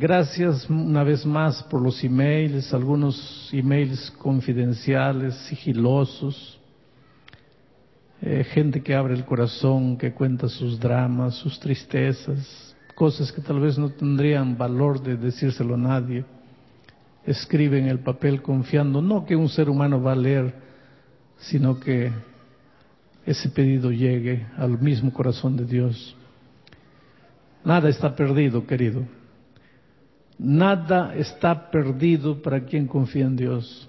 Gracias una vez más por los emails, algunos emails confidenciales, sigilosos, eh, gente que abre el corazón, que cuenta sus dramas, sus tristezas, cosas que tal vez no tendrían valor de decírselo a nadie. Escriben el papel confiando no que un ser humano va a leer, sino que ese pedido llegue al mismo corazón de Dios. Nada está perdido, querido. Nada está perdido para quien confía en Dios.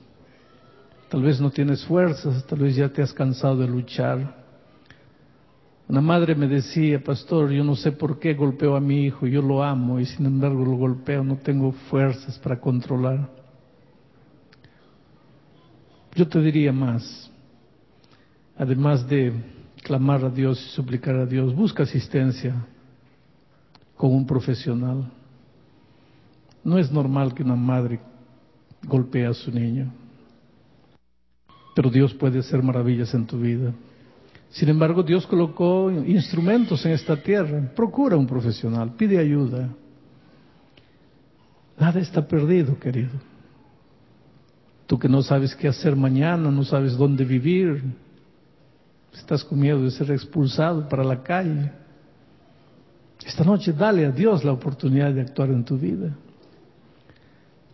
Tal vez no tienes fuerzas, tal vez ya te has cansado de luchar. Una madre me decía, pastor, yo no sé por qué golpeo a mi hijo, yo lo amo y sin embargo lo golpeo, no tengo fuerzas para controlar. Yo te diría más, además de clamar a Dios y suplicar a Dios, busca asistencia con un profesional. No es normal que una madre golpee a su niño, pero Dios puede hacer maravillas en tu vida. Sin embargo, Dios colocó instrumentos en esta tierra. Procura un profesional, pide ayuda. Nada está perdido, querido. Tú que no sabes qué hacer mañana, no sabes dónde vivir, estás con miedo de ser expulsado para la calle. Esta noche dale a Dios la oportunidad de actuar en tu vida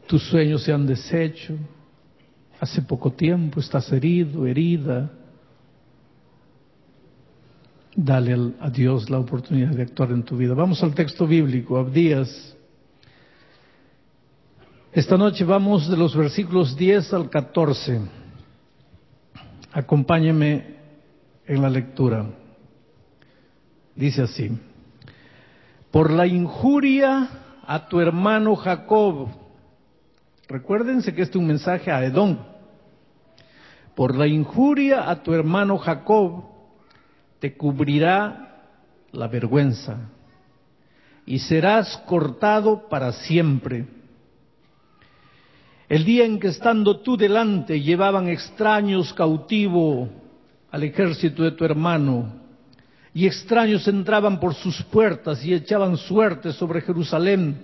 tus sueños se han deshecho, hace poco tiempo estás herido, herida. Dale a Dios la oportunidad de actuar en tu vida. Vamos al texto bíblico, Abdías. Esta noche vamos de los versículos 10 al 14. Acompáñeme en la lectura. Dice así, por la injuria a tu hermano Jacob, Recuérdense que este es un mensaje a Edom. Por la injuria a tu hermano Jacob te cubrirá la vergüenza y serás cortado para siempre. El día en que estando tú delante llevaban extraños cautivo al ejército de tu hermano, y extraños entraban por sus puertas y echaban suerte sobre Jerusalén,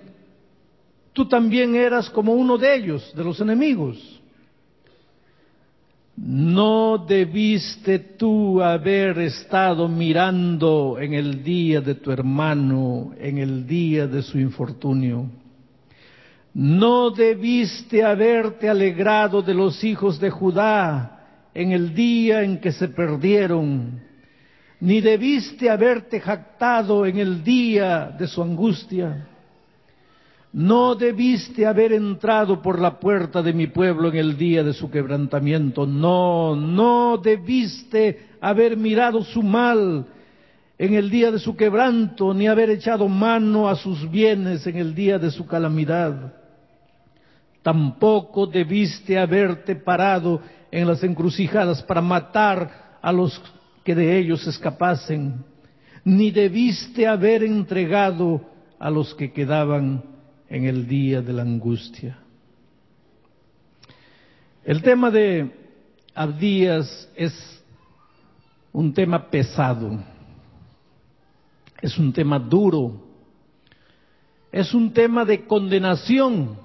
tú también eras como uno de ellos, de los enemigos. No debiste tú haber estado mirando en el día de tu hermano, en el día de su infortunio. No debiste haberte alegrado de los hijos de Judá en el día en que se perdieron, ni debiste haberte jactado en el día de su angustia. No debiste haber entrado por la puerta de mi pueblo en el día de su quebrantamiento. No, no debiste haber mirado su mal en el día de su quebranto, ni haber echado mano a sus bienes en el día de su calamidad. Tampoco debiste haberte parado en las encrucijadas para matar a los que de ellos escapasen, ni debiste haber entregado a los que quedaban en el día de la angustia. El tema de Abdías es un tema pesado, es un tema duro, es un tema de condenación,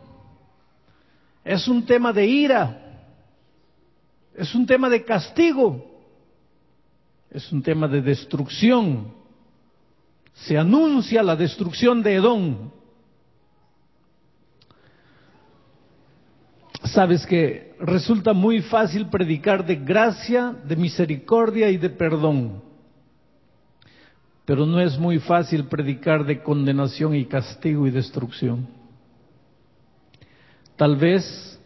es un tema de ira, es un tema de castigo, es un tema de destrucción. Se anuncia la destrucción de Edom, Sabes que resulta muy fácil predicar de gracia, de misericordia y de perdón, pero no es muy fácil predicar de condenación y castigo y destrucción. Tal vez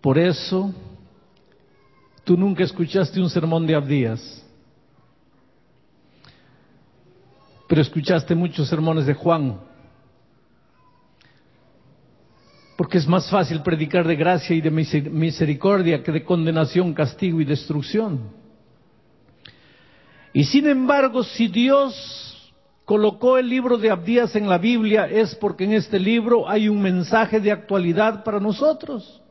por eso tú nunca escuchaste un sermón de Abdías, pero escuchaste muchos sermones de Juan porque es más fácil predicar de gracia y de misericordia que de condenación, castigo y destrucción. Y sin embargo, si Dios colocó el libro de Abdías en la Biblia, es porque en este libro hay un mensaje de actualidad para nosotros.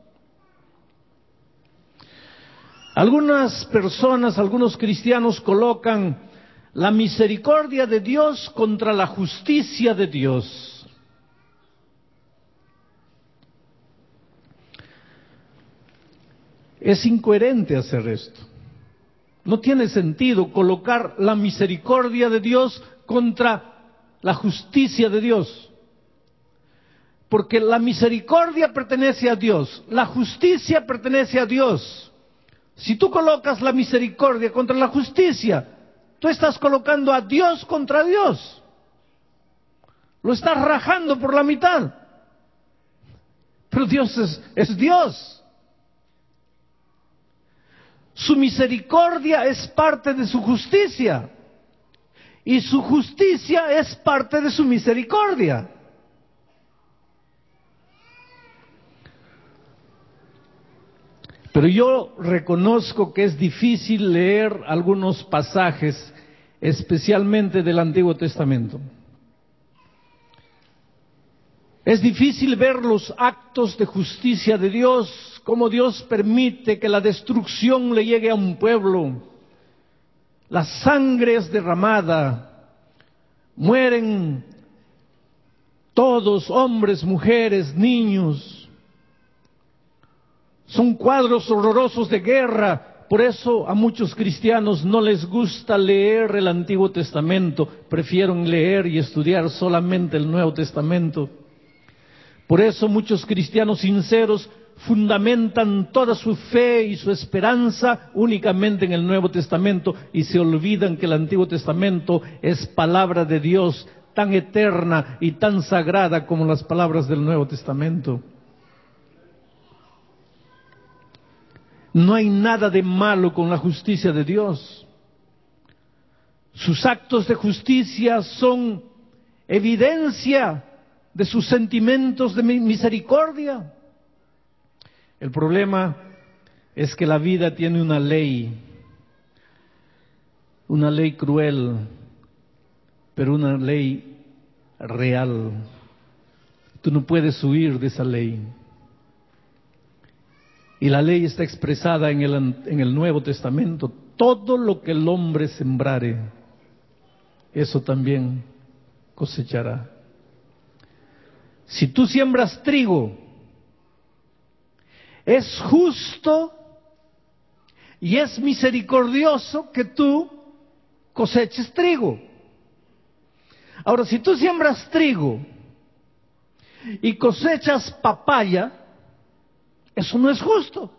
Algunas personas, algunos cristianos colocan la misericordia de Dios contra la justicia de Dios. Es incoherente hacer esto. No tiene sentido colocar la misericordia de Dios contra la justicia de Dios. Porque la misericordia pertenece a Dios, la justicia pertenece a Dios. Si tú colocas la misericordia contra la justicia, tú estás colocando a Dios contra Dios. Lo estás rajando por la mitad. Pero Dios es, Dios. Su misericordia es parte de su justicia. Y su justicia es parte de su misericordia. Pero yo reconozco que es difícil leer algunos pasajes, especialmente del Antiguo Testamento. Es difícil ver los actos de justicia de Dios, cómo Dios permite que la destrucción le llegue a un pueblo. La sangre es derramada, mueren todos, hombres, mujeres, niños, son cuadros horrorosos de guerra. Por eso a muchos cristianos no les gusta leer el Antiguo Testamento, prefieren leer y estudiar solamente el Nuevo Testamento. Por eso muchos cristianos sinceros fundamentan toda su fe y su esperanza únicamente en el Nuevo Testamento y se olvidan que el Antiguo Testamento es palabra de Dios tan eterna y tan sagrada como las palabras del Nuevo Testamento. No hay nada de malo con la justicia de Dios. Sus actos de justicia son evidencia de sus sentimientos de misericordia. El problema es que la vida tiene una ley, una ley cruel, pero una ley real. Tú no puedes huir de esa ley. Y la ley está expresada en el, en el Nuevo Testamento. Todo lo que el hombre sembrare, eso también cosechará. Si tú siembras trigo, es justo y es misericordioso que tú coseches trigo. Ahora, si tú siembras trigo y cosechas papaya, eso no es justo.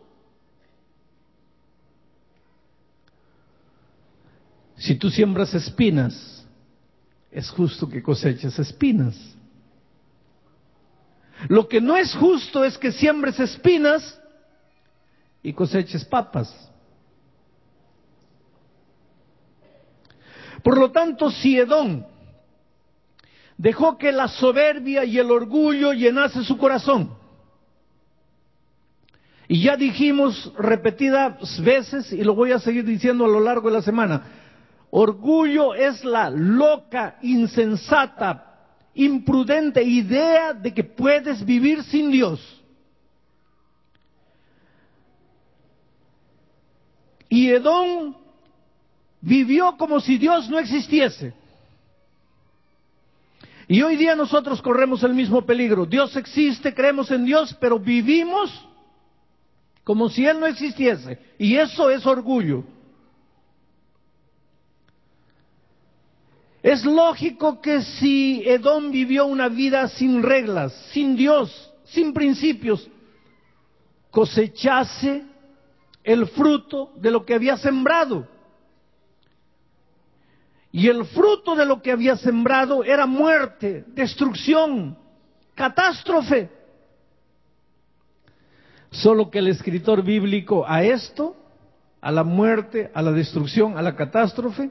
Si tú siembras espinas, es justo que coseches espinas. Lo que no es justo es que siembres espinas y coseches papas. Por lo tanto, si dejó que la soberbia y el orgullo llenase su corazón, y ya dijimos repetidas veces, y lo voy a seguir diciendo a lo largo de la semana, orgullo es la loca, insensata, imprudente idea de que puedes vivir sin Dios. Y Edom vivió como si Dios no existiese. Y hoy día nosotros corremos el mismo peligro. Dios existe, creemos en Dios, pero vivimos como si Él no existiese. Y eso es orgullo. Es lógico que si Edom vivió una vida sin reglas, sin Dios, sin principios, cosechase el fruto de lo que había sembrado. Y el fruto de lo que había sembrado era muerte, destrucción, catástrofe. Solo que el escritor bíblico a esto, a la muerte, a la destrucción, a la catástrofe,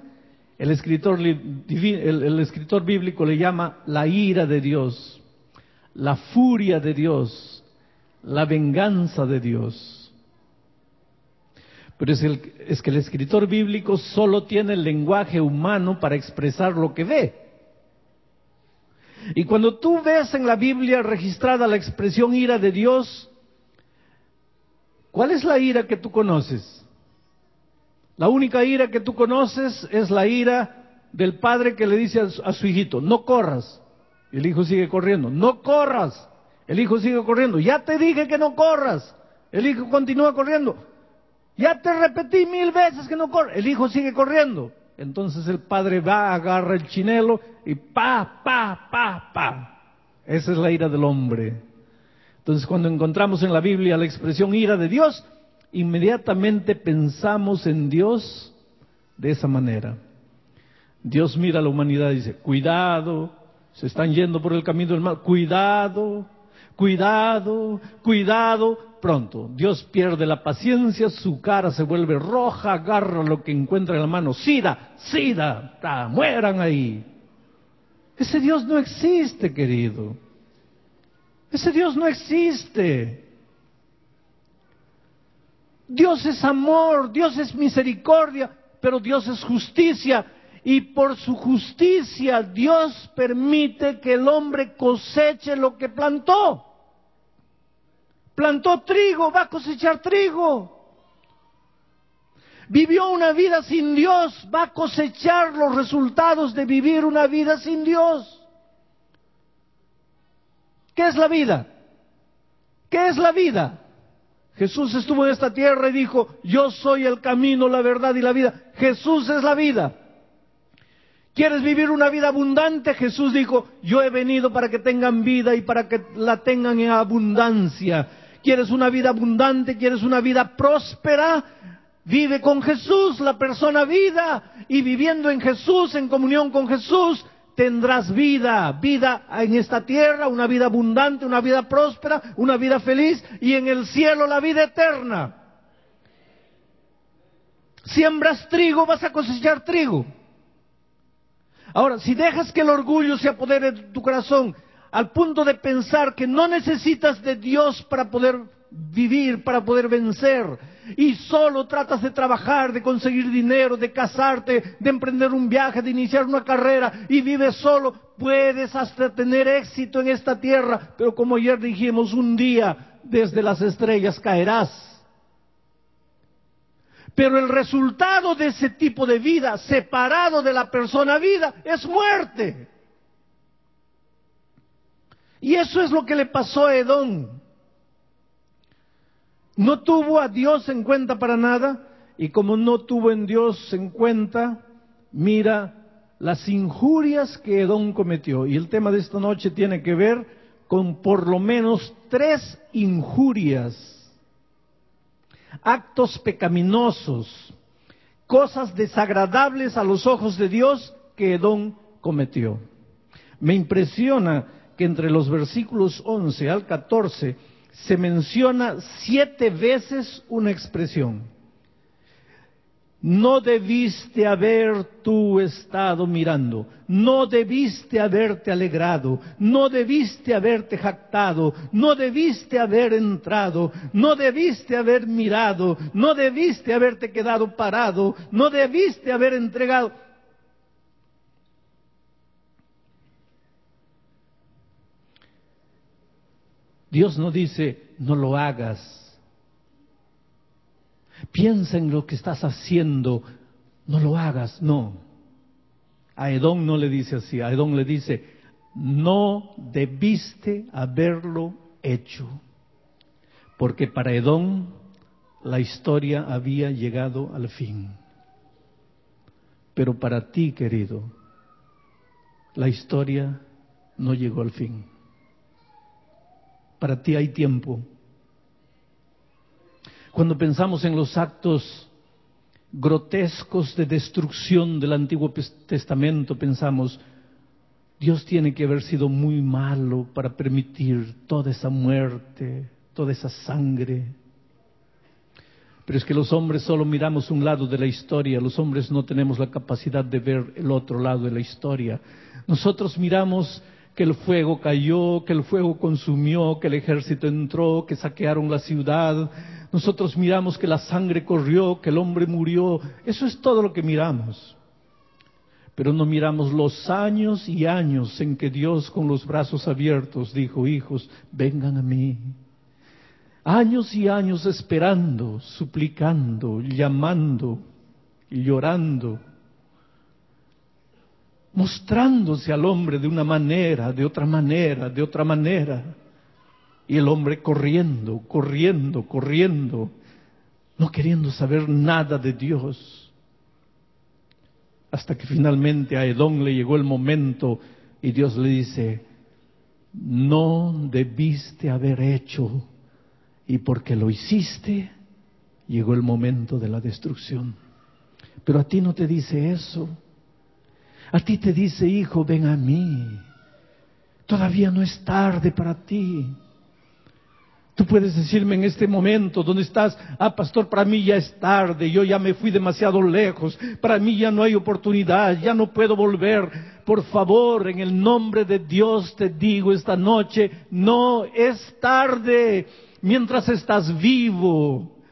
el escritor, el, escritor bíblico le llama la ira de Dios, la furia de Dios, la venganza de Dios. Pero es, es que el escritor bíblico solo tiene el lenguaje humano para expresar lo que ve. Y cuando tú ves en la Biblia registrada la expresión ira de Dios, ¿Cuál es la ira que tú conoces? La única ira que tú conoces es la ira del padre que le dice a su, hijito, no corras. El hijo sigue corriendo, no corras. El hijo sigue corriendo, ya te dije que no corras. El hijo continúa corriendo. Ya te repetí mil veces que no corre. El hijo sigue corriendo. Entonces el padre va, agarra el chinelo y pa, pa, pa, pa. Esa es la ira del hombre. Entonces cuando encontramos en la Biblia la expresión ira de Dios, inmediatamente pensamos en Dios de esa manera. Dios mira a la humanidad y dice, cuidado, se están yendo por el camino del mal, cuidado, cuidado, cuidado, pronto. Dios pierde la paciencia, su cara se vuelve roja, agarra lo que encuentra en la mano, sida, sida, mueran ahí. Ese Dios no existe, querido. Ese Dios no existe. Dios es amor, Dios es misericordia, pero Dios es justicia. Y por su justicia Dios permite que el hombre coseche lo que plantó. Plantó trigo, va a cosechar trigo. Vivió una vida sin Dios, va a cosechar los resultados de vivir una vida sin Dios. ¿Qué es la vida? ¿Qué es la vida? Jesús estuvo en esta tierra y dijo, yo soy el camino, la verdad y la vida. Jesús es la vida. ¿Quieres vivir una vida abundante? Jesús dijo, yo he venido para que tengan vida y para que la tengan en abundancia. ¿Quieres una vida abundante? ¿Quieres una vida próspera? Vive con Jesús, la persona vida, y viviendo en Jesús, en comunión con Jesús, tendrás vida, vida en esta tierra, una vida abundante, una vida próspera, una vida feliz, y en el cielo la vida eterna. Siembras trigo, vas a cosechar trigo. Ahora, si dejas que el orgullo se apodere de tu corazón al punto de pensar que no necesitas de Dios para poder vivir, para poder vencer, y solo tratas de trabajar, de conseguir dinero, de casarte, de emprender un viaje, de iniciar una carrera, y vives solo, puedes hasta tener éxito en esta tierra, pero como ayer dijimos, un día desde las estrellas caerás. Pero el resultado de ese tipo de vida, separado de la persona vida, es muerte. Y eso es lo que le pasó a Edom. No tuvo a Dios en cuenta para nada y como no tuvo en Dios en cuenta, mira las injurias que Edom cometió. Y el tema de esta noche tiene que ver con por lo menos tres injurias actos pecaminosos, cosas desagradables a los ojos de Dios que Edom cometió. Me impresiona que entre los versículos 11 al 14 se menciona siete veces una expresión. No debiste haber tú estado mirando, no debiste haberte alegrado, no debiste haberte jactado, no debiste haber entrado, no debiste haber mirado, no debiste haberte quedado parado, no debiste haber entregado. Dios no dice, no lo hagas, Piensa en lo que estás haciendo, no lo hagas, no. A Edom no le dice así, a Edom le dice, no debiste haberlo hecho, porque para Edom la historia había llegado al fin. Pero para ti, querido, la historia no llegó al fin. Para ti hay tiempo cuando pensamos en los actos grotescos de destrucción del Antiguo Testamento, pensamos, Dios tiene que haber sido muy malo para permitir toda esa muerte, toda esa sangre. Pero es que los hombres solo miramos un lado de la historia, los hombres no tenemos la capacidad de ver el otro lado de la historia. Nosotros miramos que el fuego cayó, que el fuego consumió, que el ejército entró, que saquearon la ciudad, nosotros miramos que la sangre corrió, que el hombre murió. Eso es todo lo que miramos. Pero no miramos los años y años en que Dios con los brazos abiertos dijo, hijos, vengan a mí. Años y años esperando, suplicando, llamando llorando, mostrándose al hombre de una manera, de otra manera, de otra manera. Y el hombre corriendo, corriendo, corriendo. no queriendo saber nada de Dios. Hasta que finalmente a Edom le llegó el momento y Dios le dice, no debiste haber hecho y porque lo hiciste, llegó el momento de la destrucción. Pero a ti no te dice eso. A ti te dice, hijo, ven a mí. Todavía no es tarde para ti. Tú puedes decirme en este momento donde estás, ah, pastor, para mí ya es tarde, yo ya me fui demasiado lejos, para mí ya no hay oportunidad, ya no puedo volver. Por favor, en el nombre de Dios te digo esta noche, no es tarde mientras estás vivo.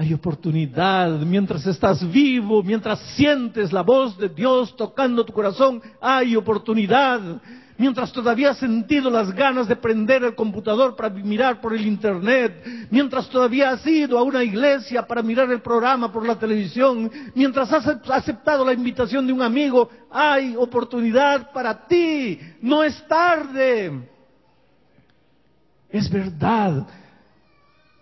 Hay oportunidad mientras estás vivo, mientras sientes la voz de Dios tocando tu corazón, hay oportunidad. Mientras todavía has sentido las ganas de prender el computador para mirar por el internet, mientras todavía has ido a una iglesia para mirar el programa por la televisión, mientras has aceptado la invitación de un amigo, hay oportunidad para ti. No es tarde. Es verdad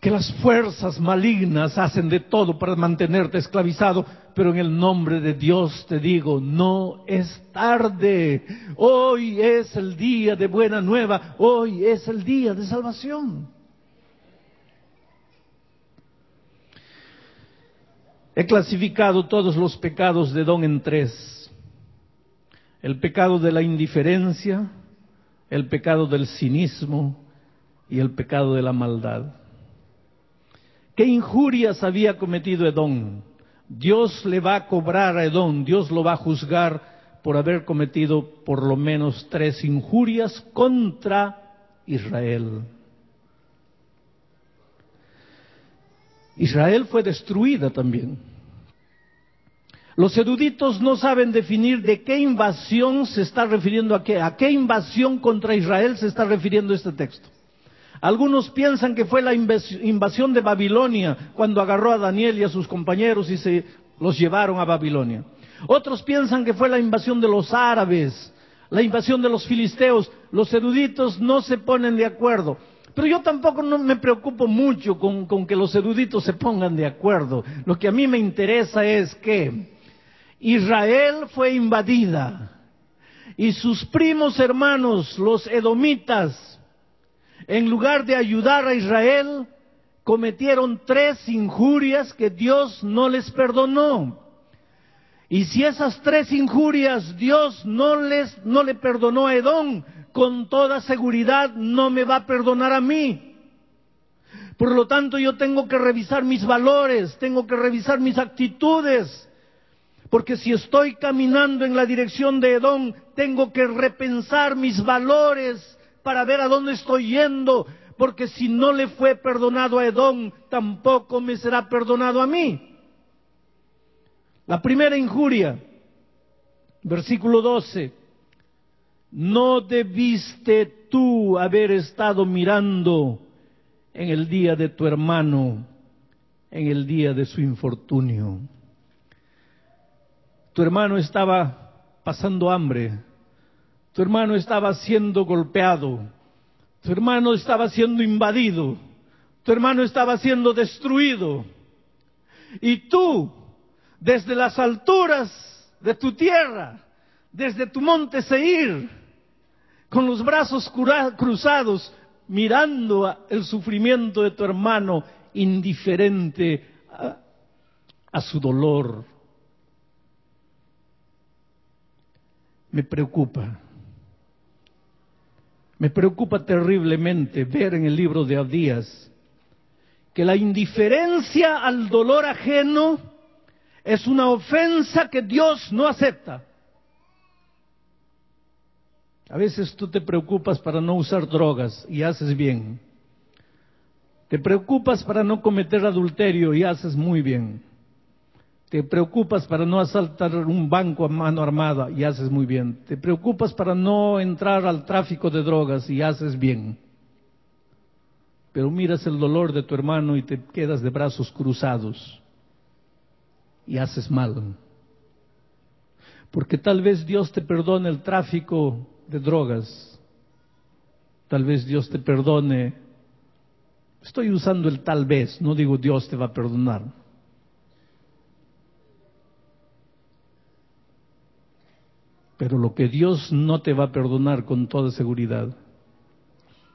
que las fuerzas malignas hacen de todo para mantenerte esclavizado, pero en el nombre de Dios te digo, no es tarde. Hoy es el día de buena nueva, hoy es el día de salvación. He clasificado todos los pecados de Don en tres. El pecado de la indiferencia, el pecado del cinismo y el pecado de la maldad. ¿Qué injurias había cometido Edom? Dios le va a cobrar a Edom, Dios lo va a juzgar por haber cometido por lo menos tres injurias contra Israel. Israel fue destruida también. Los eruditos no saben definir de qué invasión se está refiriendo a qué, a qué invasión contra Israel se está refiriendo este texto. Algunos piensan que fue la invasión de Babilonia cuando agarró a Daniel y a sus compañeros y se los llevaron a Babilonia. Otros piensan que fue la invasión de los árabes, la invasión de los filisteos. Los eruditos no se ponen de acuerdo. Pero yo tampoco me preocupo mucho con, con que los eruditos se pongan de acuerdo. Lo que a mí me interesa es que Israel fue invadida y sus primos hermanos, los edomitas, en lugar de ayudar a Israel, cometieron tres injurias que Dios no les perdonó. Y si esas tres injurias Dios no les no le perdonó a Edom, con toda seguridad no me va a perdonar a mí. Por lo tanto, yo tengo que revisar mis valores, tengo que revisar mis actitudes. Porque si estoy caminando en la dirección de Edom, tengo que repensar mis valores para ver a dónde estoy yendo, porque si no le fue perdonado a Edom, tampoco me será perdonado a mí. La primera injuria, versículo 12, no debiste tú haber estado mirando en el día de tu hermano, en el día de su infortunio. Tu hermano estaba pasando hambre, tu hermano estaba siendo golpeado. Tu hermano estaba siendo invadido. Tu hermano estaba siendo destruido. Y tú, desde las alturas de tu tierra, desde tu monte Seir, con los brazos cruzados, mirando el sufrimiento de tu hermano, indiferente a, a su dolor. Me preocupa me preocupa terriblemente ver en el libro de Abdías que la indiferencia al dolor ajeno es una ofensa que Dios no acepta. A veces tú te preocupas para no usar drogas y haces bien. Te preocupas para no cometer adulterio y haces muy bien. Te preocupas para no asaltar un banco a mano armada y haces muy bien. Te preocupas para no entrar al tráfico de drogas y haces bien. Pero miras el dolor de tu hermano y te quedas de brazos cruzados y haces mal. Porque tal vez Dios te perdone el tráfico de drogas. Tal vez Dios te perdone Estoy usando el tal vez, no digo Dios te va a perdonar. Pero lo que Dios no te va a perdonar con toda seguridad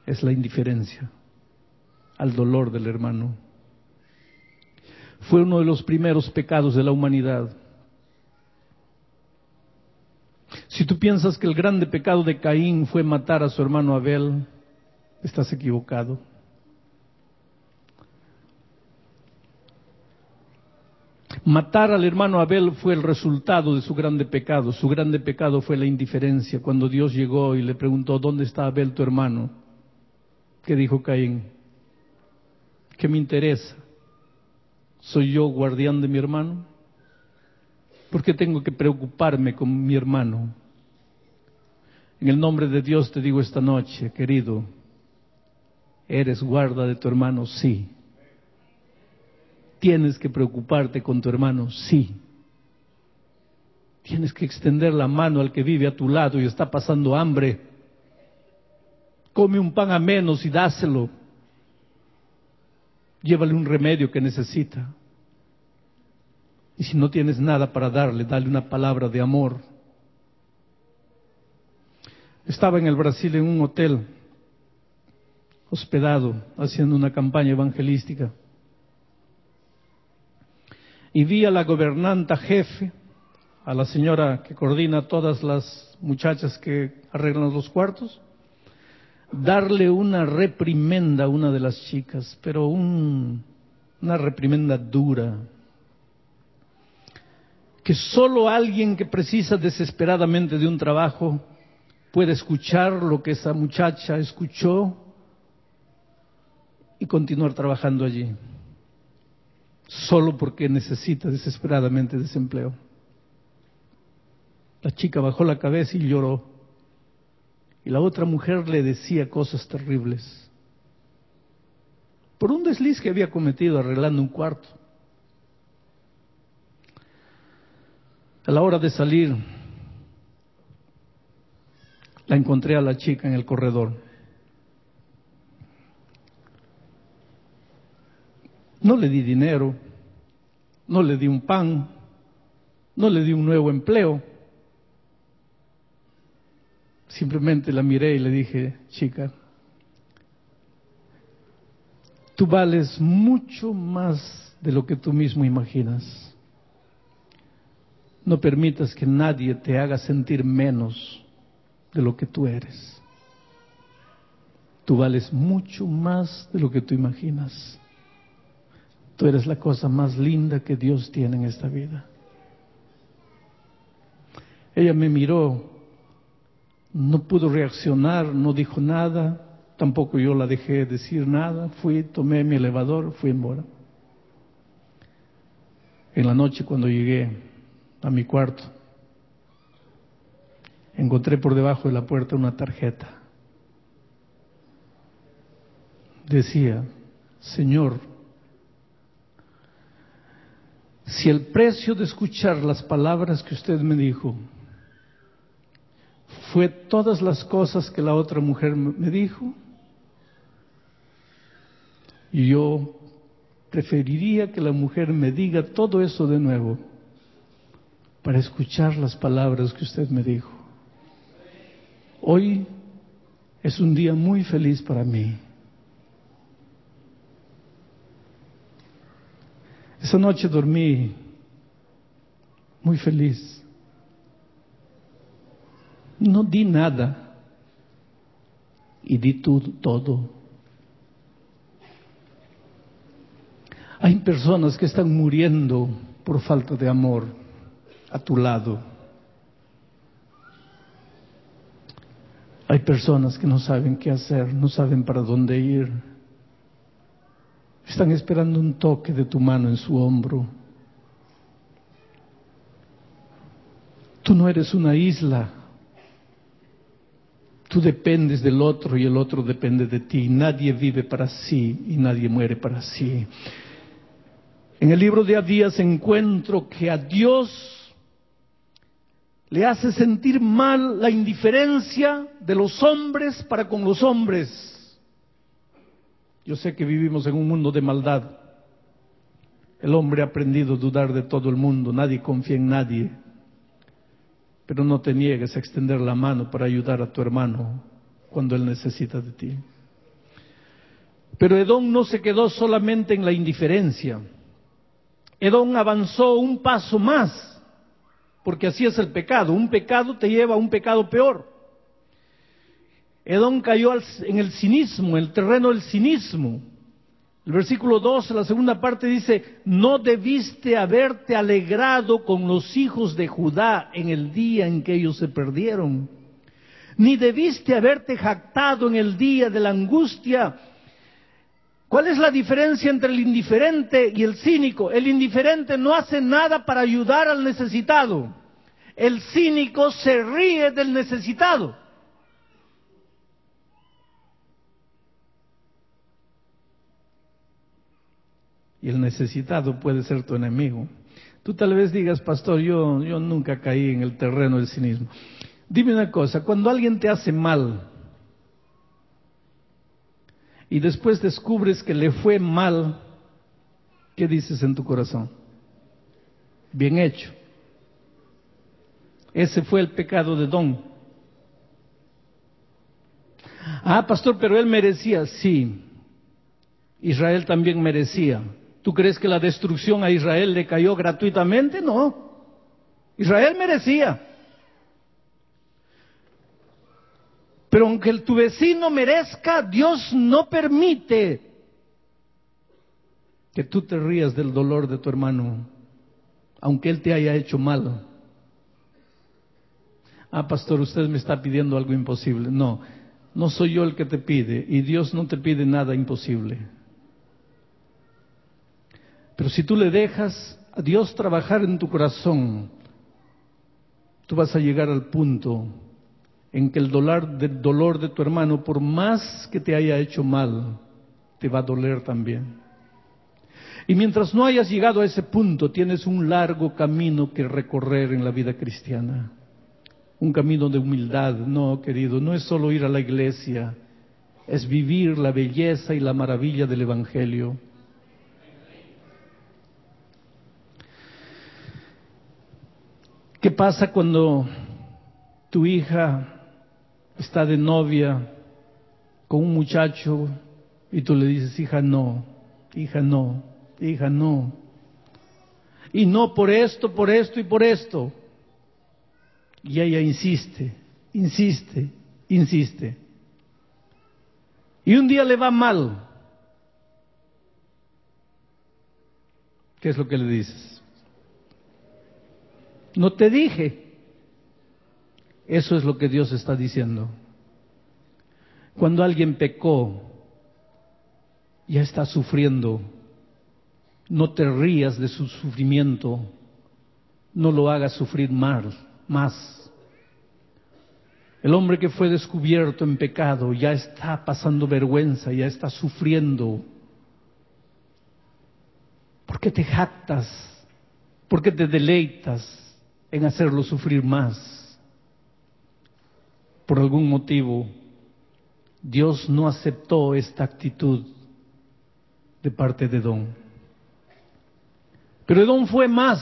es la indiferencia al dolor del hermano. Fue uno de los primeros pecados de la humanidad. Si tú piensas que el grande pecado de Caín fue matar a su hermano Abel, estás equivocado. Matar al hermano Abel fue el resultado de su grande pecado. Su grande pecado fue la indiferencia. Cuando Dios llegó y le preguntó, ¿dónde está Abel tu hermano? ¿Qué dijo Caín? ¿Qué me interesa? ¿Soy yo guardián de mi hermano? ¿Por qué tengo que preocuparme con mi hermano? En el nombre de Dios te digo esta noche, querido, ¿eres guarda de tu hermano? Sí. ¿Tienes que preocuparte con tu hermano? Sí. Tienes que extender la mano al que vive a tu lado y está pasando hambre. Come un pan a menos y dáselo. Llévale un remedio que necesita. Y si no tienes nada para darle, dale una palabra de amor. Estaba en el Brasil en un hotel, hospedado, haciendo una campaña evangelística y vi a la gobernanta jefe, a la señora que coordina todas las muchachas que arreglan los cuartos, darle una reprimenda a una de las chicas, pero una reprimenda dura, que solo alguien que precisa desesperadamente de un trabajo puede escuchar lo que esa muchacha escuchó y continuar trabajando allí solo porque necesita desesperadamente desempleo. La chica bajó la cabeza y lloró. Y la otra mujer le decía cosas terribles. Por un desliz que había cometido arreglando un cuarto. A la hora de salir, la encontré a la chica en el corredor. No le di dinero, no le di un pan, no le di un nuevo empleo. Simplemente la miré y le dije, chica, tú vales mucho más de lo que tú mismo imaginas. No permitas que nadie te haga sentir menos de lo que tú eres. Tú vales mucho más de lo que tú imaginas. Tú eres la cosa más linda que Dios tiene en esta vida. Ella me miró, no pudo reaccionar, no dijo nada, tampoco yo la dejé decir nada, fui, tomé mi elevador, fui embora. En la noche cuando llegué a mi cuarto, encontré por debajo de la puerta una tarjeta. Decía, Señor, si el precio de escuchar las palabras que usted me dijo fue todas las cosas que la otra mujer me dijo, yo preferiría que la mujer me diga todo eso de nuevo para escuchar las palabras que usted me dijo. Hoy es un día muy feliz para mí. Esa noche dormí muy feliz. No di nada y di todo. Hay personas que están muriendo por falta de amor a tu lado. Hay personas que no saben qué hacer, no saben para dónde ir. Están esperando un toque de tu mano en su hombro. Tú no eres una isla. Tú dependes del otro y el otro depende de ti. Nadie vive para sí y nadie muere para sí. En el libro de Abías encuentro que a Dios le hace sentir mal la indiferencia de los hombres para con los hombres. Yo sé que vivimos en un mundo de maldad. El hombre ha aprendido a dudar de todo el mundo, nadie confía en nadie. Pero no te niegues a extender la mano para ayudar a tu hermano cuando él necesita de ti. Pero Edom no se quedó solamente en la indiferencia. Edom avanzó un paso más, porque así es el pecado. Un pecado te lleva a un pecado peor. Edom cayó en el cinismo, el terreno del cinismo. El versículo 2, la segunda parte dice, no debiste haberte alegrado con los hijos de Judá en el día en que ellos se perdieron, ni debiste haberte jactado en el día de la angustia. ¿Cuál es la diferencia entre el indiferente y el cínico? El indiferente no hace nada para ayudar al necesitado. El cínico se ríe del necesitado. Y el necesitado puede ser tu enemigo. Tú tal vez digas, pastor, yo, yo nunca caí en el terreno del cinismo. Dime una cosa, cuando alguien te hace mal y después descubres que le fue mal, ¿qué dices en tu corazón? Bien hecho. Ese fue el pecado de Don. Ah, pastor, pero él merecía, sí. Israel también merecía. ¿Tú crees que la destrucción a Israel le cayó gratuitamente? No. Israel merecía. Pero aunque tu vecino merezca, Dios no permite que tú te rías del dolor de tu hermano, aunque él te haya hecho mal. Ah, pastor, usted me está pidiendo algo imposible. No, no soy yo el que te pide y Dios no te pide nada imposible. Pero si tú le dejas a Dios trabajar en tu corazón, tú vas a llegar al punto en que el dolor, del dolor de tu hermano, por más que te haya hecho mal, te va a doler también. Y mientras no hayas llegado a ese punto, tienes un largo camino que recorrer en la vida cristiana. Un camino de humildad, no, querido, no es solo ir a la iglesia, es vivir la belleza y la maravilla del Evangelio. ¿Qué pasa cuando tu hija está de novia con un muchacho y tú le dices, hija, no, hija, no, hija, no? Y no por esto, por esto y por esto. Y ella insiste, insiste, insiste. Y un día le va mal. ¿Qué es lo que le dices? No te dije. Eso es lo que Dios está diciendo. Cuando alguien pecó, ya está sufriendo. No te rías de su sufrimiento. No lo hagas sufrir más, más. El hombre que fue descubierto en pecado ya está pasando vergüenza, ya está sufriendo. ¿Por qué te jactas? ¿Por qué te deleitas? En hacerlo sufrir más. Por algún motivo, Dios no aceptó esta actitud de parte de Don. Pero Don fue más.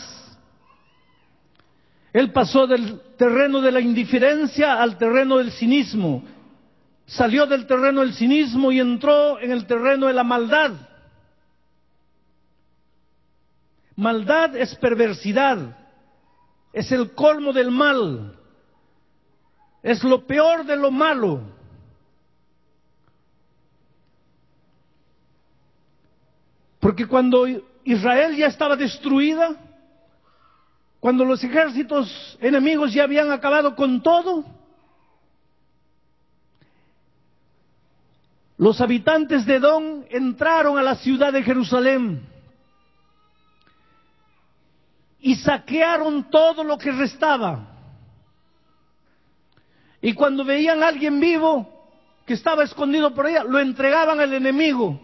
Él pasó del terreno de la indiferencia al terreno del cinismo. Salió del terreno del cinismo y entró en el terreno de la maldad. Maldad es perversidad es el colmo del mal, es lo peor de lo malo. Porque cuando Israel ya estaba destruida, cuando los ejércitos enemigos ya habían acabado con todo, los habitantes de Edom entraron a la ciudad de Jerusalén y saquearon todo lo que restaba. Y cuando veían a alguien vivo que estaba escondido por ella, lo entregaban al enemigo.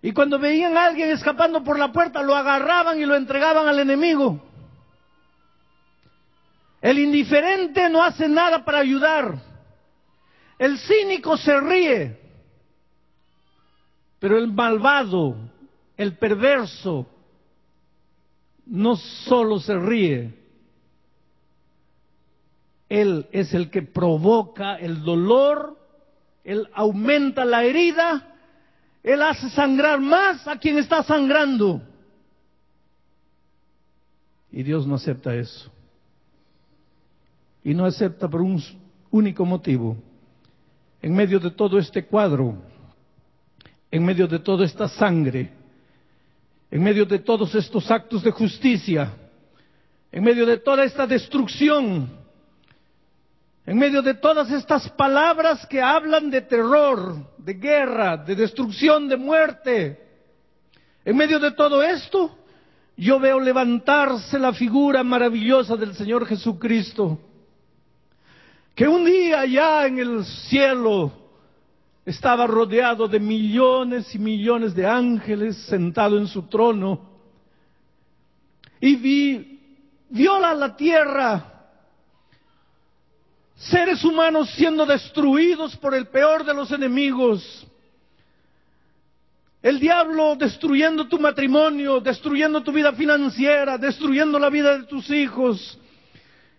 Y cuando veían a alguien escapando por la puerta, lo agarraban y lo entregaban al enemigo. El indiferente no hace nada para ayudar. El cínico se ríe. Pero el malvado, el perverso, no solo se ríe, él es el que provoca el dolor, Él aumenta la herida, Él hace sangrar más a quien está sangrando. Y Dios no acepta eso. Y no acepta por un único motivo. En medio de todo este cuadro, en medio de toda esta sangre, en medio de todos estos actos de justicia, en medio de toda esta destrucción, en medio de todas estas palabras que hablan de terror, de guerra, de destrucción, de muerte, en medio de todo esto, yo veo levantarse la figura maravillosa del Señor Jesucristo, que un día allá en el cielo estaba rodeado de millones y millones de ángeles sentado en su trono y vi, viola la tierra seres humanos siendo destruidos por el peor de los enemigos. El diablo destruyendo tu matrimonio, destruyendo tu vida financiera, destruyendo la vida de tus hijos.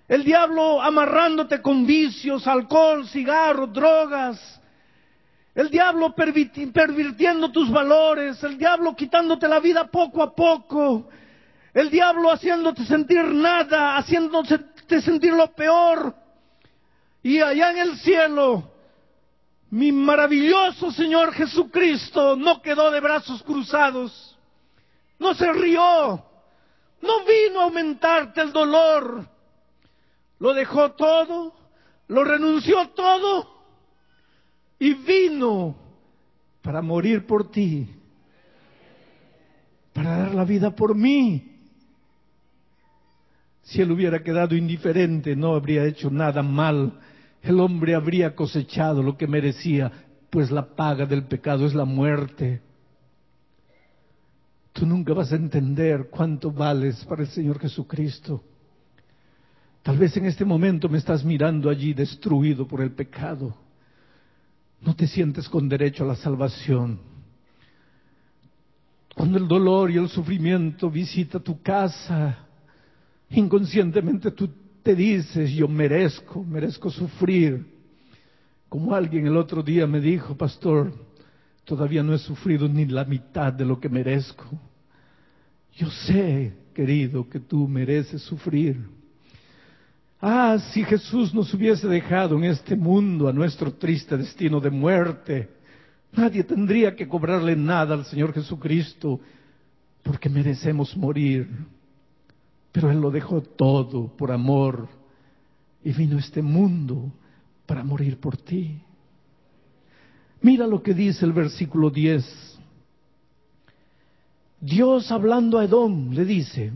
El diablo amarrándote con vicios, alcohol, cigarro, drogas. El diablo pervirtiendo tus valores. El diablo quitándote la vida poco a poco. El diablo haciéndote sentir nada, haciéndote sentir lo peor. Y allá en el cielo, mi maravilloso Señor Jesucristo no quedó de brazos cruzados, no se rió, no vino a aumentarte el dolor, lo dejó todo, lo renunció todo y vino para morir por ti, para dar la vida por mí. Si él hubiera quedado indiferente, no habría hecho nada mal el hombre habría cosechado lo que merecía, pues la paga del pecado es la muerte. Tú nunca vas a entender cuánto vales para el Señor Jesucristo. Tal vez en este momento me estás mirando allí destruido por el pecado. No te sientes con derecho a la salvación. Cuando el dolor y el sufrimiento visita tu casa, inconscientemente tú te dices, yo merezco, merezco sufrir. Como alguien el otro día me dijo, pastor, todavía no he sufrido ni la mitad de lo que merezco. Yo sé, querido, que tú mereces sufrir. Ah, si Jesús nos hubiese dejado en este mundo a nuestro triste destino de muerte, nadie tendría que cobrarle nada al Señor Jesucristo, porque merecemos morir. Pero Él lo dejó todo por amor y vino a este mundo para morir por ti. Mira lo que dice el versículo 10. Dios hablando a Edom le dice,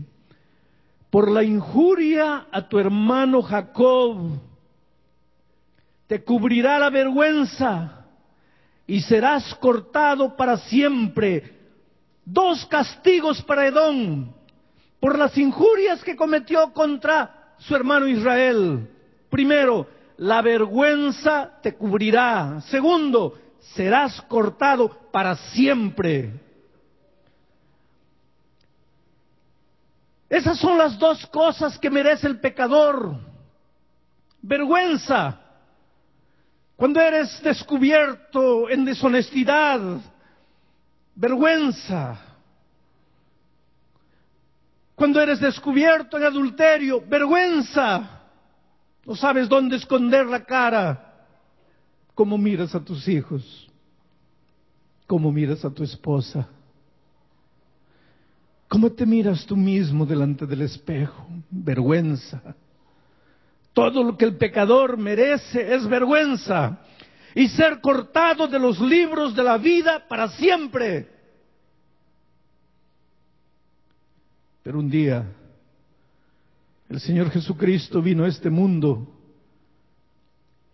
por la injuria a tu hermano Jacob, te cubrirá la vergüenza y serás cortado para siempre. Dos castigos para Edom por las injurias que cometió contra su hermano Israel. Primero, la vergüenza te cubrirá. Segundo, serás cortado para siempre. Esas son las dos cosas que merece el pecador. Vergüenza, cuando eres descubierto en deshonestidad. Vergüenza, cuando eres descubierto en adulterio, vergüenza. No sabes dónde esconder la cara. ¿Cómo miras a tus hijos? ¿Cómo miras a tu esposa? ¿Cómo te miras tú mismo delante del espejo? Vergüenza. Todo lo que el pecador merece es vergüenza y ser cortado de los libros de la vida para siempre. Pero un día el Señor Jesucristo vino a este mundo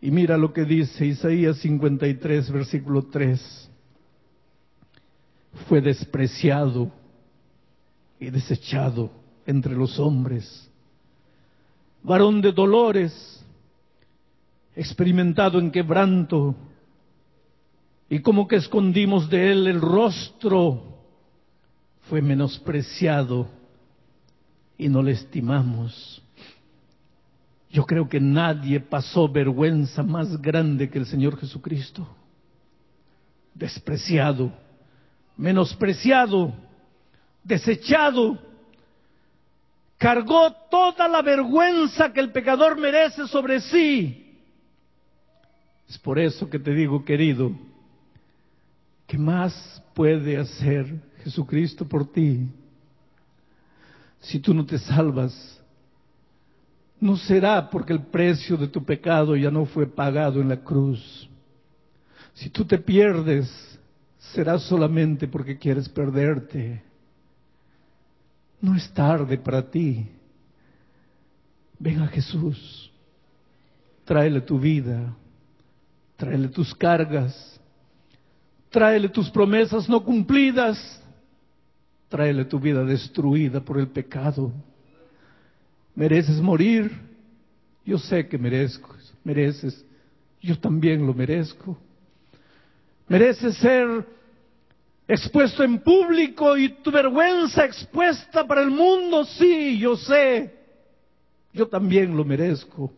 y mira lo que dice Isaías 53, versículo 3. Fue despreciado y desechado entre los hombres, varón de dolores, experimentado en quebranto, y como que escondimos de él el rostro, fue menospreciado y no le estimamos. Yo creo que nadie pasó vergüenza más grande que el Señor Jesucristo. Despreciado, menospreciado, desechado. Cargó toda la vergüenza que el pecador merece sobre sí. Es por eso que te digo, querido, ¿qué más puede hacer Jesucristo por ti? Si tú no te salvas, no será porque el precio de tu pecado ya no fue pagado en la cruz. Si tú te pierdes, será solamente porque quieres perderte. No es tarde para ti. Ven a Jesús. Tráele tu vida. Tráele tus cargas. Tráele tus promesas no cumplidas. Tráele tu vida destruida por el pecado. Mereces morir. Yo sé que merezco. Mereces. Yo también lo merezco. Mereces ser expuesto en público y tu vergüenza expuesta para el mundo. Sí, yo sé. Yo también lo merezco.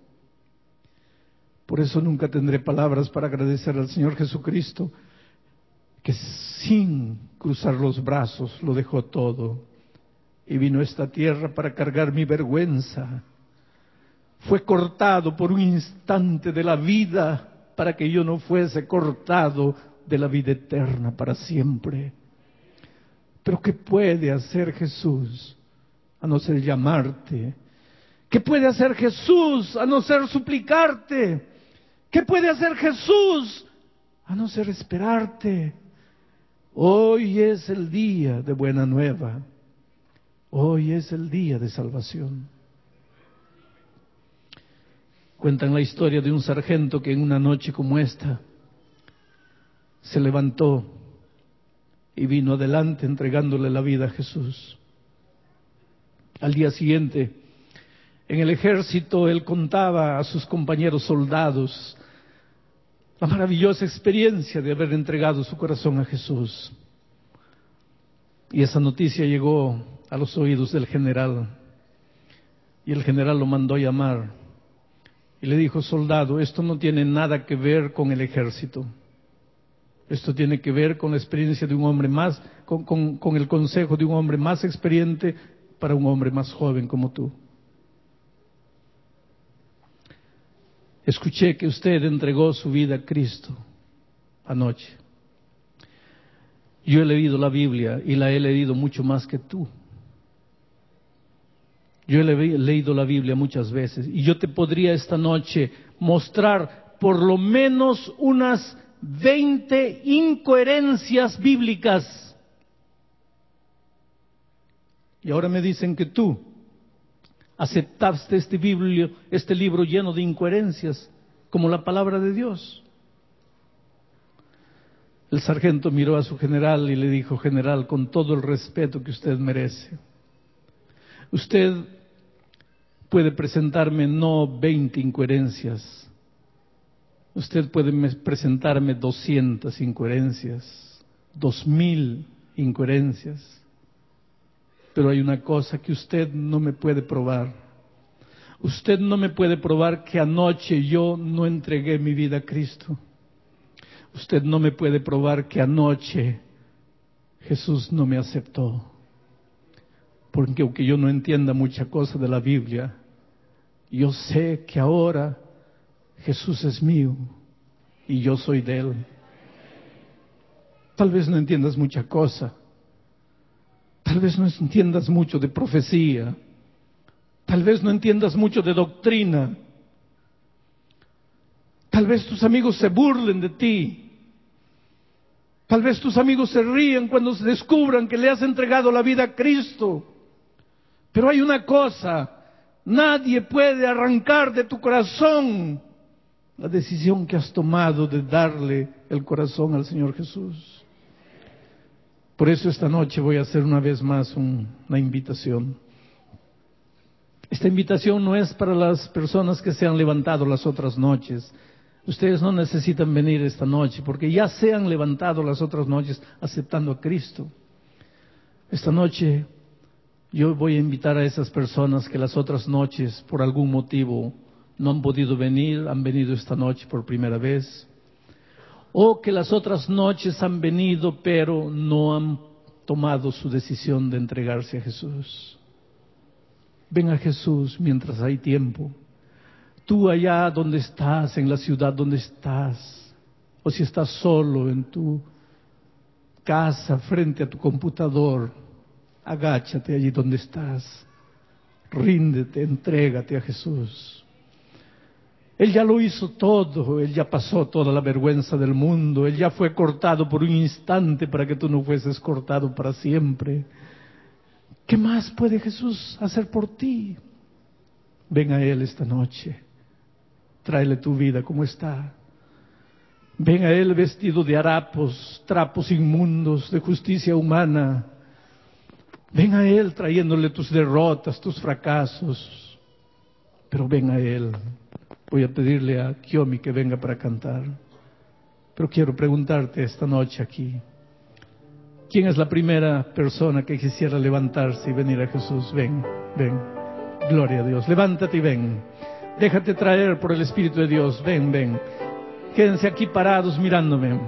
Por eso nunca tendré palabras para agradecer al Señor Jesucristo, que sin cruzar los brazos lo dejó todo y vino a esta tierra para cargar mi vergüenza. Fue cortado por un instante de la vida para que yo no fuese cortado de la vida eterna para siempre. Pero ¿qué puede hacer Jesús a no ser llamarte? ¿Qué puede hacer Jesús a no ser suplicarte? ¿Qué puede hacer Jesús a no ser esperarte? Hoy es el día de buena nueva. Hoy es el día de salvación. Cuentan la historia de un sargento que en una noche como esta se levantó y vino adelante entregándole la vida a Jesús. Al día siguiente, en el ejército, él contaba a sus compañeros soldados la maravillosa experiencia de haber entregado su corazón a Jesús. Y esa noticia llegó a los oídos del general. Y el general lo mandó llamar y le dijo, soldado, esto no tiene nada que ver con el ejército. Esto tiene que ver con la experiencia de un hombre más, con, el consejo de un hombre más experiente para un hombre más joven como tú. Escuché que usted entregó su vida a Cristo anoche. Yo he leído la Biblia y la he leído mucho más que tú. Yo he leído la Biblia muchas veces y yo te podría esta noche mostrar por lo menos unas 20 incoherencias bíblicas. Y ahora me dicen que tú aceptaste este, biblio, este libro lleno de incoherencias, como la palabra de Dios. El sargento miró a su general y le dijo, general, con todo el respeto que usted merece, usted puede presentarme no 20 incoherencias, usted puede presentarme 200 incoherencias, 2000 incoherencias, pero hay una cosa que usted no me puede probar. Usted no me puede probar que anoche yo no entregué mi vida a Cristo. Usted no me puede probar que anoche Jesús no me aceptó. Porque aunque yo no entienda mucha cosa de la Biblia, yo sé que ahora Jesús es mío y yo soy de Él. Tal vez no entiendas mucha cosa. Tal vez no entiendas mucho de profecía. Tal vez no entiendas mucho de doctrina. Tal vez tus amigos se burlen de ti. Tal vez tus amigos se ríen cuando se descubran que le has entregado la vida a Cristo. Pero hay una cosa, nadie puede arrancar de tu corazón la decisión que has tomado de darle el corazón al Señor Jesús. Por eso esta noche voy a hacer una vez más una invitación. Esta invitación no es para las personas que se han levantado las otras noches. Ustedes no necesitan venir esta noche porque ya se han levantado las otras noches aceptando a Cristo. Esta noche yo voy a invitar a esas personas que las otras noches por algún motivo no han podido venir, han venido esta noche por primera vez, o que las otras noches han venido pero no han tomado su decisión de entregarse a Jesús. Ven a Jesús mientras hay tiempo. Tú allá donde estás, en la ciudad donde estás, o si estás solo en tu casa frente a tu computador, agáchate allí donde estás, ríndete, entrégate a Jesús. Él ya lo hizo todo, Él ya pasó toda la vergüenza del mundo, Él ya fue cortado por un instante para que tú no fueses cortado para siempre. ¿Qué más puede Jesús hacer por ti? Ven a Él esta noche, tráele tu vida como está. Ven a Él vestido de harapos, trapos inmundos, de justicia humana. Ven a Él trayéndole tus derrotas, tus fracasos. Pero ven a Él Voy a pedirle a Kiomi que venga para cantar. Pero quiero preguntarte esta noche aquí, ¿quién es la primera persona que quisiera levantarse y venir a Jesús? Ven, ven. Gloria a Dios. Levántate y ven. Déjate traer por el Espíritu de Dios. Ven, ven. Quédense aquí parados mirándome.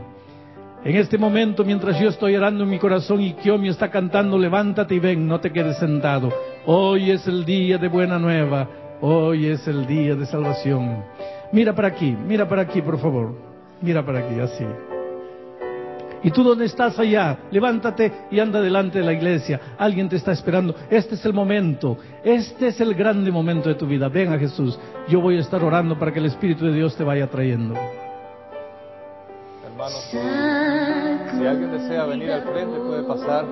En este momento, mientras yo estoy orando en mi corazón y Kiomi está cantando, levántate y ven, no te quedes sentado. Hoy es el día de buena nueva. Hoy es el día de salvación. Mira para aquí, mira para aquí, por favor. Mira para aquí, así. Y tú dónde estás allá, levántate y anda delante de la iglesia. Alguien te está esperando. Este es el momento. Este es el grande momento de tu vida. Ven a Jesús. Yo voy a estar orando para que el Espíritu de Dios te vaya trayendo. Hermanos, si alguien desea venir al frente puede pasar.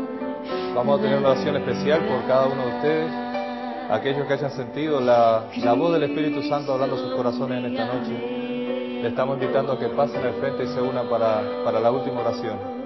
Vamos a tener una oración especial por cada uno de ustedes aquellos que hayan sentido la, voz del Espíritu Santo hablando sus corazones en esta noche, le estamos invitando a que pasen al frente y se unan para, para la última oración.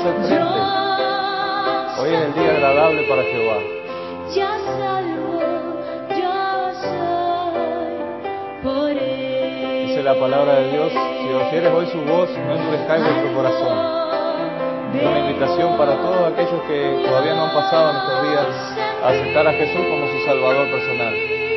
Hoy es el día agradable para Jehová. Ya salvo, yo soy por él. Dice la palabra de Dios, si oyeres hoy su voz, no endurezcáis vuestro corazón. Es una invitación para todos aquellos que todavía no han pasado en estos días a aceptar a Jesús como su Salvador personal.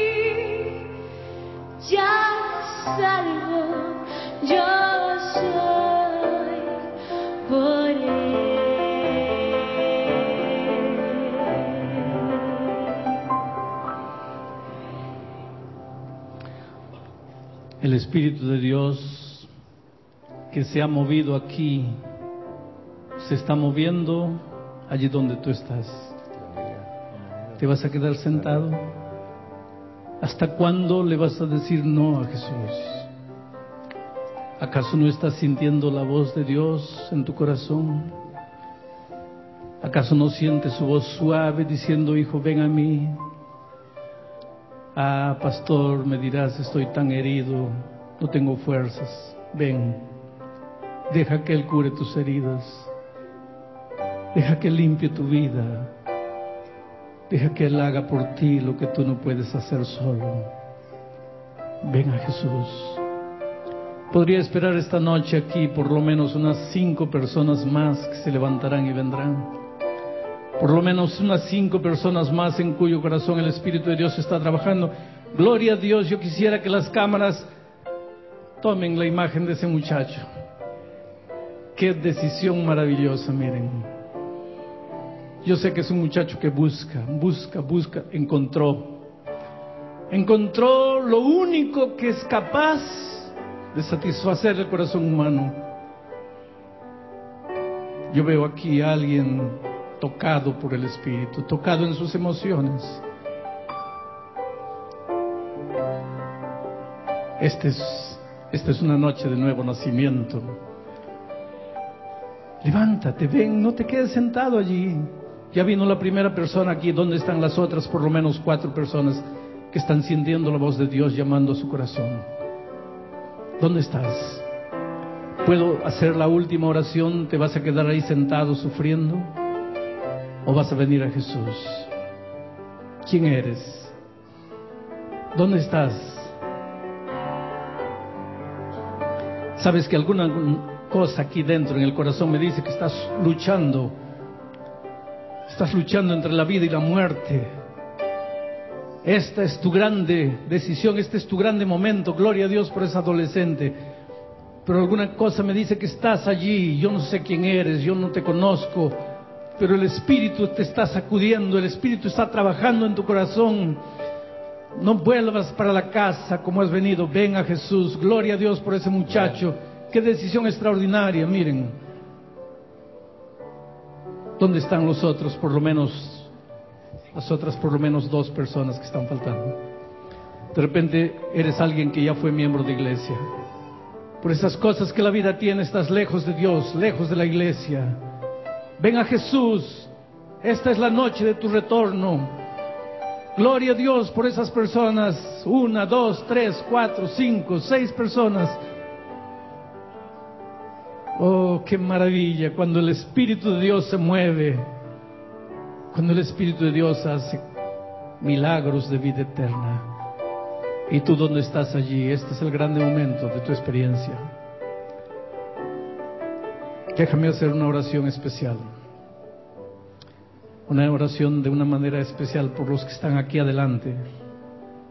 Espíritu de Dios que se ha movido aquí, se está moviendo allí donde tú estás. ¿Te vas a quedar sentado? ¿Hasta cuándo le vas a decir no a Jesús? ¿Acaso no estás sintiendo la voz de Dios en tu corazón? ¿Acaso no sientes su voz suave diciendo, hijo, ven a mí? Ah, pastor, me dirás, estoy tan herido, no tengo fuerzas. Ven, deja que Él cure tus heridas. Deja que limpie tu vida. Deja que Él haga por ti lo que tú no puedes hacer solo. Ven a Jesús. Podría esperar esta noche aquí por lo menos unas cinco personas más que se levantarán y vendrán. Por lo menos unas cinco personas más en cuyo corazón el Espíritu de Dios está trabajando. Gloria a Dios, yo quisiera que las cámaras tomen la imagen de ese muchacho. Qué decisión maravillosa, miren. Yo sé que es un muchacho que busca, busca, busca, encontró. Encontró lo único que es capaz de satisfacer el corazón humano. Yo veo aquí a alguien tocado por el Espíritu, tocado en sus emociones. Este es, esta es una noche de nuevo nacimiento. Levántate, ven, no te quedes sentado allí. Ya vino la primera persona aquí, ¿dónde están las otras por lo menos cuatro personas que están sintiendo la voz de Dios llamando a su corazón? ¿Dónde estás? ¿Puedo hacer la última oración? ¿Te vas a quedar ahí sentado sufriendo? ¿O vas a venir a Jesús? ¿Quién eres? ¿Dónde estás? Sabes que alguna cosa aquí dentro en el corazón me dice que estás luchando. Estás luchando entre la vida y la muerte. Esta es tu grande decisión, este es tu grande momento. Gloria a Dios por esa adolescente. Pero alguna cosa me dice que estás allí, yo no sé quién eres, yo no te conozco, pero el Espíritu te está sacudiendo, el Espíritu está trabajando en tu corazón. No vuelvas para la casa como has venido, ven a Jesús. Gloria a Dios por ese muchacho. Qué decisión extraordinaria, miren. ¿Dónde están los otros? Por lo menos las otras por lo menos dos personas que están faltando. De repente eres alguien que ya fue miembro de iglesia. Por esas cosas que la vida tiene, estás lejos de Dios, lejos de la iglesia. Ven a Jesús. Esta es la noche de tu retorno. Gloria a Dios por esas personas. Una, dos, tres, cuatro, cinco, seis personas. Oh, qué maravilla cuando el Espíritu de Dios se mueve cuando el Espíritu de Dios hace milagros de vida eterna. ¿Y tú dónde estás allí? Este es el grande momento de tu experiencia. Déjame hacer una oración especial. Una oración de una manera especial por los que están aquí adelante,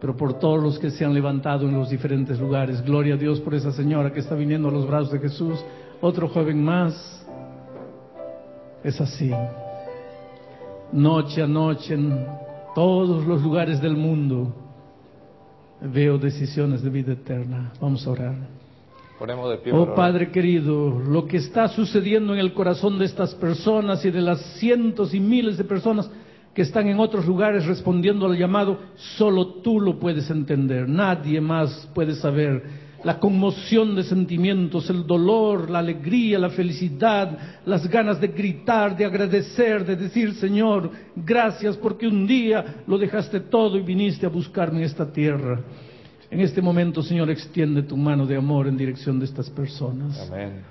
pero por todos los que se han levantado en los diferentes lugares. Gloria a Dios por esa señora que está viniendo a los brazos de Jesús. Otro joven más. Es así noche a noche en todos los lugares del mundo veo decisiones de vida eterna. Vamos a orar. Ponemos de pie oh Padre querido, lo que está sucediendo en el corazón de estas personas y de las cientos y miles de personas que están en otros lugares respondiendo al llamado, solo tú lo puedes entender, nadie más puede saber. La conmoción de sentimientos, el dolor, la alegría, la felicidad, las ganas de gritar, de agradecer, de decir, Señor, gracias porque un día lo dejaste todo y viniste a buscarme en esta tierra. En este momento, Señor, extiende tu mano de amor en dirección de estas personas. Amén.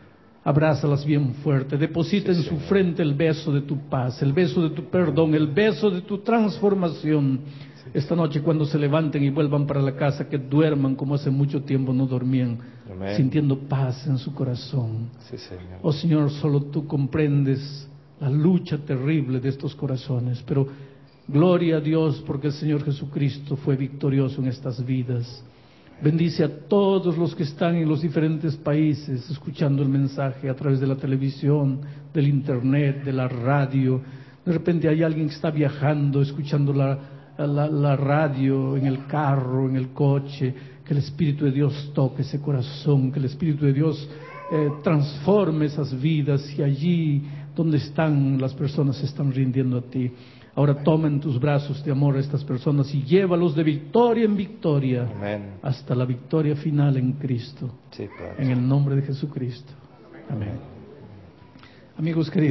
Abrázalas bien fuerte, deposita en su frente el beso de tu paz, el beso de tu perdón, el beso de tu transformación esta noche cuando se levanten y vuelvan para la casa, que duerman como hace mucho tiempo no dormían, sintiendo paz en su corazón. Oh Señor, solo tú comprendes la lucha terrible de estos corazones, pero gloria a Dios porque el Señor Jesucristo fue victorioso en estas vidas. Bendice a todos los que están en los diferentes países escuchando el mensaje a través de la televisión, del internet, de la radio. De repente hay alguien que está viajando, escuchando la, la, radio, en el carro, en el coche, que el Espíritu de Dios toque ese corazón, que el Espíritu de Dios eh, transforme esas vidas y allí donde están las personas se están rindiendo a ti. Ahora toma en tus brazos de amor a estas personas y llévalos de victoria en victoria Amén. hasta la victoria final en Cristo. Sí. En el nombre de Jesucristo. Amén. Amigos queridos.